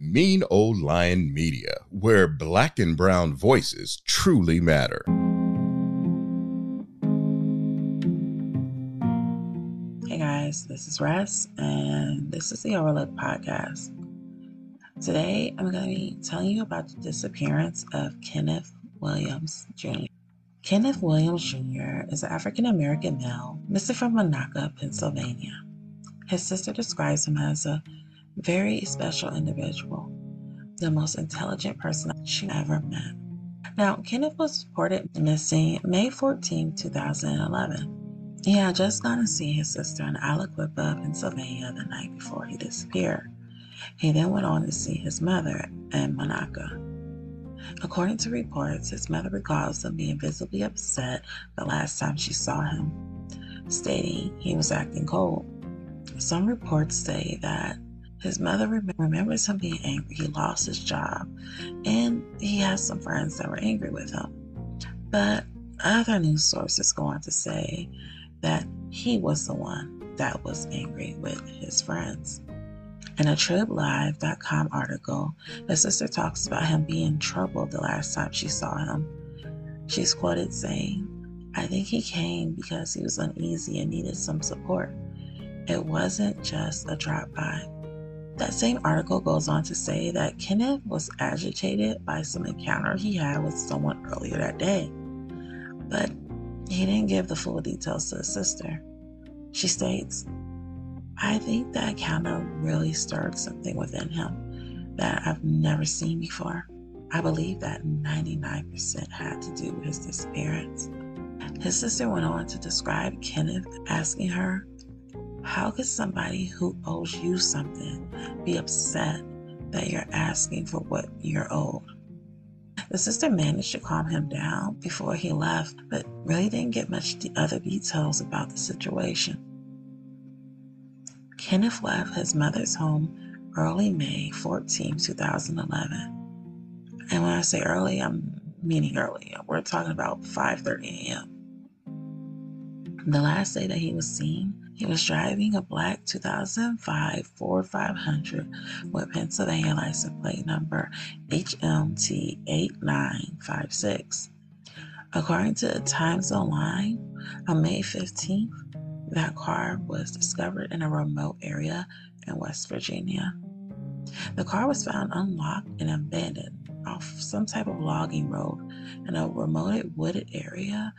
Mean Old Lion Media, where black and brown voices truly matter. Hey guys, this is Russ, and this is the Overlook Podcast. Today, I'm going to be telling you about the disappearance of Kenneth Williams Jr. Kenneth Williams Jr. is an African American male missing from Monaca, Pennsylvania. His sister describes him as a very special individual, the most intelligent person she ever met. Now, Kenneth was reported missing May 14, 2011. He had just gone to see his sister in Aliquippa, Pennsylvania the night before he disappeared. He then went on to see his mother in Monaca. According to reports, his mother recalls him being visibly upset the last time she saw him, stating he was acting cold. Some reports say that his mother remembers him being angry. He lost his job, and he has some friends that were angry with him. But other news sources go on to say that he was the one that was angry with his friends. In a TribLive.com article, the sister talks about him being troubled the last time she saw him. She's quoted saying, I think he came because he was uneasy and needed some support. It wasn't just a drop by. That same article goes on to say that Kenneth was agitated by some encounter he had with someone earlier that day, but he didn't give the full details to his sister. She states, I think that encounter really stirred something within him that I've never seen before. I believe that 99% had to do with his disappearance. His sister went on to describe Kenneth asking her how could somebody who owes you something be upset that you're asking for what you're owed? The sister managed to calm him down before he left, but really didn't get much other details about the situation. Kenneth left his mother's home early May 14, 2011. And when I say early, I'm meaning early. We're talking about 5:30 a.m. The last day that he was seen, he was driving a black 2005 Ford 500 with Pennsylvania license plate number HMT8956. According to the Times Online, on May 15th, that car was discovered in a remote area in West Virginia. The car was found unlocked and abandoned off some type of logging road in a remote wooded area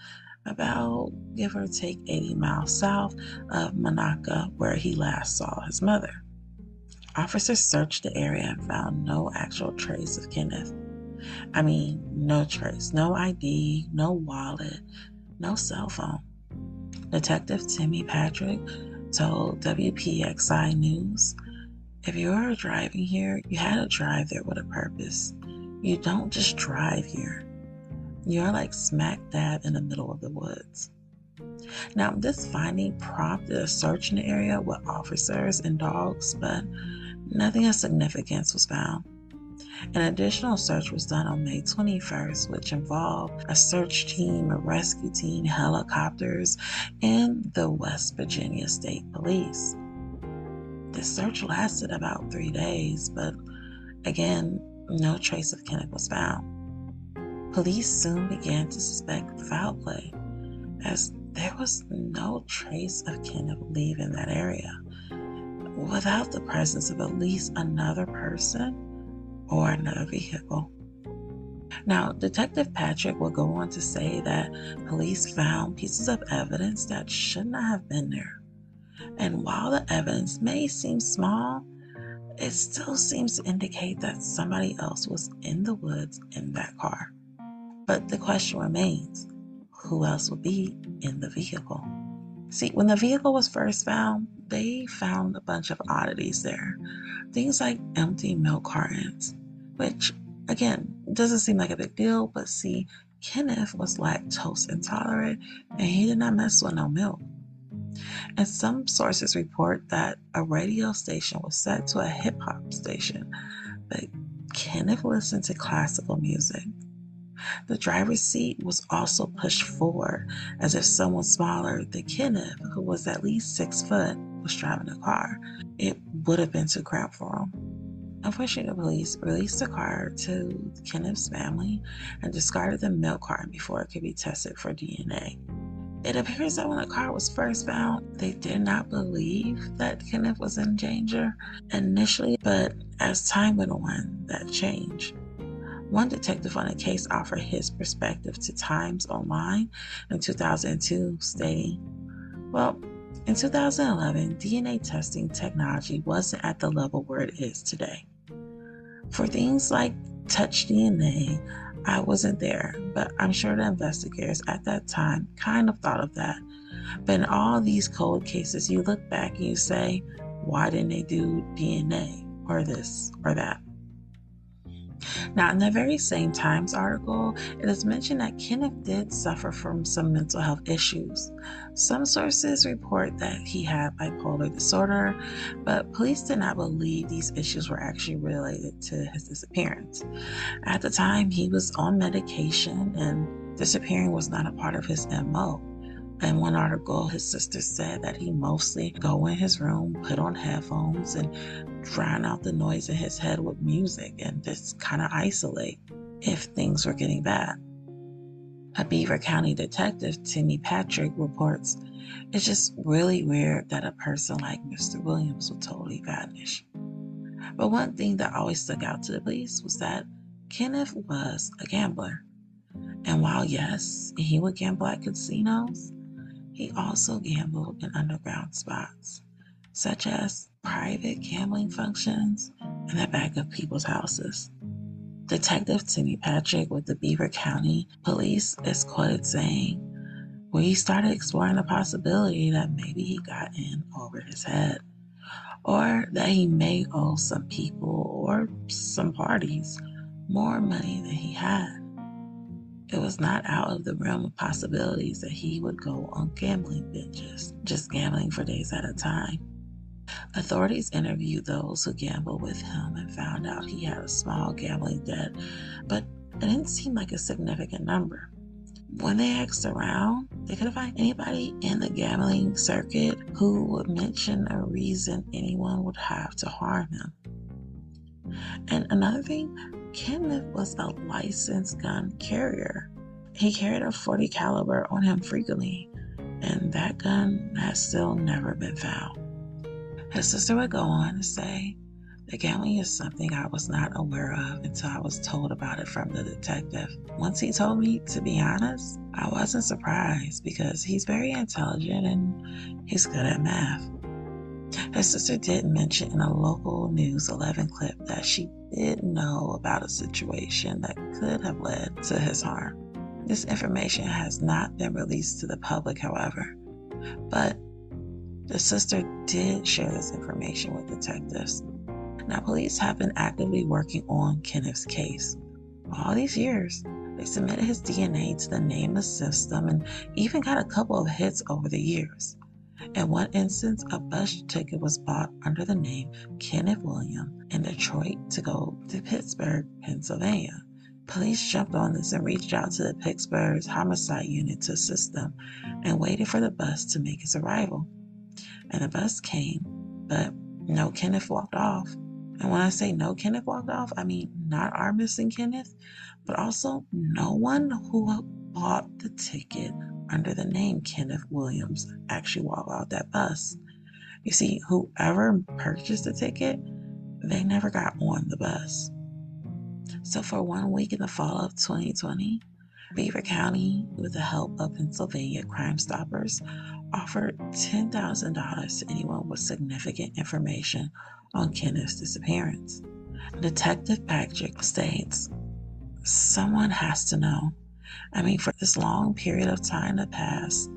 about give or take 80 miles south of Monaca, where he last saw his mother. Officers searched the area and found no actual trace of Kenneth. I mean, no trace, no ID, no wallet, no cell phone. Detective Timmy Patrick told WPXI News if you are driving here, you had to drive there with a purpose. You don't just drive here. You're like smack dab in the middle of the woods. Now, this finding prompted a search in the area with officers and dogs, but nothing of significance was found. An additional search was done on May 21st, which involved a search team, a rescue team, helicopters, and the West Virginia State Police. The search lasted about three days, but again, no trace of Kenneth was found. Police soon began to suspect foul play, as there was no trace of Kenneth leaving that area without the presence of at least another person or another vehicle. Now, Detective Patrick will go on to say that police found pieces of evidence that should not have been there. And while the evidence may seem small, it still seems to indicate that somebody else was in the woods in that car. But the question remains who else would be in the vehicle? See, when the vehicle was first found, they found a bunch of oddities there. Things like empty milk cartons, which, again, doesn't seem like a big deal, but see, Kenneth was lactose intolerant and he did not mess with no milk. And some sources report that a radio station was set to a hip hop station, but Kenneth listened to classical music. The driver's seat was also pushed forward as if someone smaller than Kenneth, who was at least six foot, was driving the car. It would have been too cramped for him. Unfortunately, the police released the car to Kenneth's family and discarded the milk carton before it could be tested for DNA. It appears that when the car was first found, they did not believe that Kenneth was in danger initially, but as time went on, that changed. One detective on the case offered his perspective to Times Online in 2002, stating, Well, in 2011, DNA testing technology wasn't at the level where it is today. For things like touch DNA, I wasn't there, but I'm sure the investigators at that time kind of thought of that. But in all these cold cases, you look back and you say, why didn't they do DNA or this or that? Now, in the very same Times article, it is mentioned that Kenneth did suffer from some mental health issues. Some sources report that he had bipolar disorder, but police did not believe these issues were actually related to his disappearance. At the time, he was on medication and disappearing was not a part of his MO. In one article, his sister said that he mostly go in his room, put on headphones, and drown out the noise in his head with music and just kind of isolate if things were getting bad. A Beaver County detective, Timmy Patrick, reports it's just really weird that a person like Mr. Williams would totally vanish. But one thing that always stuck out to the police was that Kenneth was a gambler. And while, yes, he would gamble at casinos, he also gambled in underground spots, such as private gambling functions in the back of people's houses. Detective Timmy Patrick with the Beaver County Police is quoted saying, We started exploring the possibility that maybe he got in over his head, or that he may owe some people or some parties more money than he had. It was not out of the realm of possibilities that he would go on gambling binges, just gambling for days at a time. Authorities interviewed those who gambled with him and found out he had a small gambling debt, but it didn't seem like a significant number. When they asked around, they couldn't find anybody in the gambling circuit who would mention a reason anyone would have to harm him. And another thing, Kenneth was a licensed gun carrier. He carried a 40 caliber on him frequently, and that gun has still never been found. His sister would go on to say, the gambling is something I was not aware of until I was told about it from the detective. Once he told me, to be honest, I wasn't surprised because he's very intelligent and he's good at math. His sister did mention in a local News 11 clip that she did know about a situation that could have led to his harm. This information has not been released to the public, however, but the sister did share this information with detectives. Now, police have been actively working on Kenneth's case. All these years, they submitted his DNA to the NamUs system and even got a couple of hits over the years. In one instance, a bus ticket was bought under the name Kenneth William in Detroit to go to Pittsburgh, Pennsylvania. Police jumped on this and reached out to the Pittsburgh's homicide unit to assist them and waited for the bus to make its arrival. And the bus came, but no Kenneth walked off. And when I say no Kenneth walked off, I mean not our missing Kenneth, but also no one who bought the ticket under the name Kenneth Williams actually walk out that bus. You see, whoever purchased the ticket, they never got on the bus. So, for one week in the fall of 2020, Beaver County, with the help of Pennsylvania Crime Stoppers, offered $10,000 to anyone with significant information on Kenneth's disappearance. Detective Patrick states, Someone has to know I mean, for this long period of time to pass,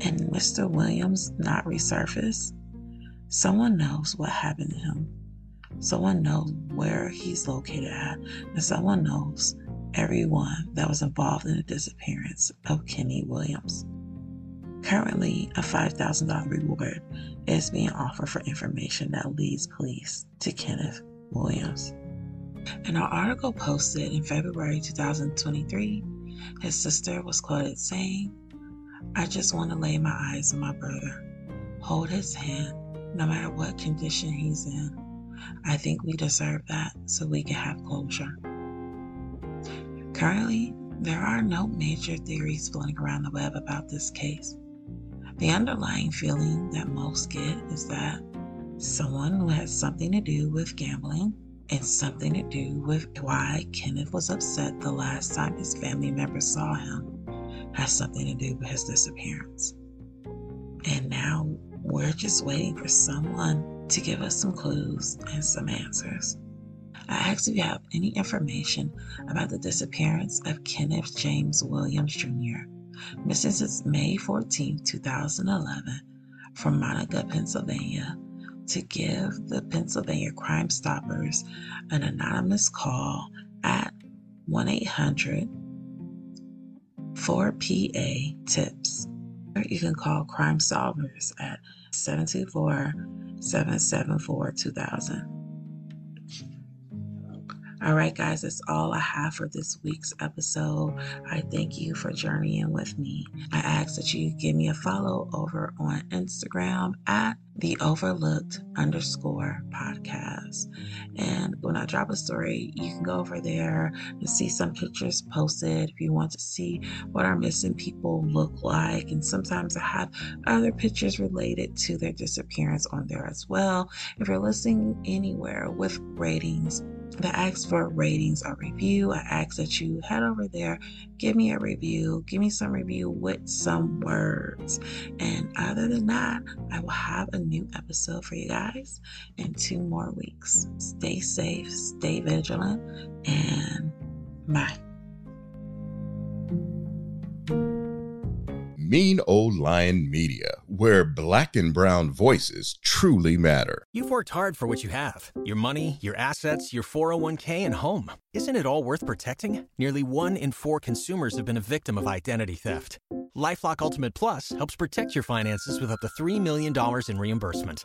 and Mr. Williams not resurface, someone knows what happened to him. Someone knows where he's located at, and someone knows everyone that was involved in the disappearance of Kenny Williams. Currently, a $5,000 reward is being offered for information that leads police to Kenneth Williams. In an article posted in February 2023, his sister was quoted saying, I just want to lay my eyes on my brother, hold his hand, no matter what condition he's in. I think we deserve that so we can have closure. Currently, there are no major theories floating around the web about this case. The underlying feeling that most get is that someone who has something to do with gambling and something to do with why Kenneth was upset the last time his family members saw him has something to do with his disappearance. And now we're just waiting for someone to give us some clues and some answers. I asked if you have any information about the disappearance of Kenneth James Williams Jr., missing since May 14, 2011, from Monaca, Pennsylvania, to give the Pennsylvania Crime Stoppers an anonymous call at 1 800 4PA TIPS. Or you can call Crime Solvers at 724 774 2000. All right, guys, that's all I have for this week's episode. I thank you for journeying with me. I ask that you give me a follow over on Instagram at the overlooked underscore podcast. And when I drop a story, you can go over there and see some pictures posted if you want to see what our missing people look like. And sometimes I have other pictures related to their disappearance on there as well. If you're listening anywhere with ratings, that ask for ratings or review. I ask that you head over there, give me a review, give me some review with some words. And other than that, I will have a new episode for you guys in two more weeks. Stay safe, stay vigilant, and bye. Mean Old Lion Media, where black and brown voices truly matter. You've worked hard for what you have your money, your assets, your 401k, and home. Isn't it all worth protecting? Nearly one in four consumers have been a victim of identity theft. Lifelock Ultimate Plus helps protect your finances with up to $3 million in reimbursement.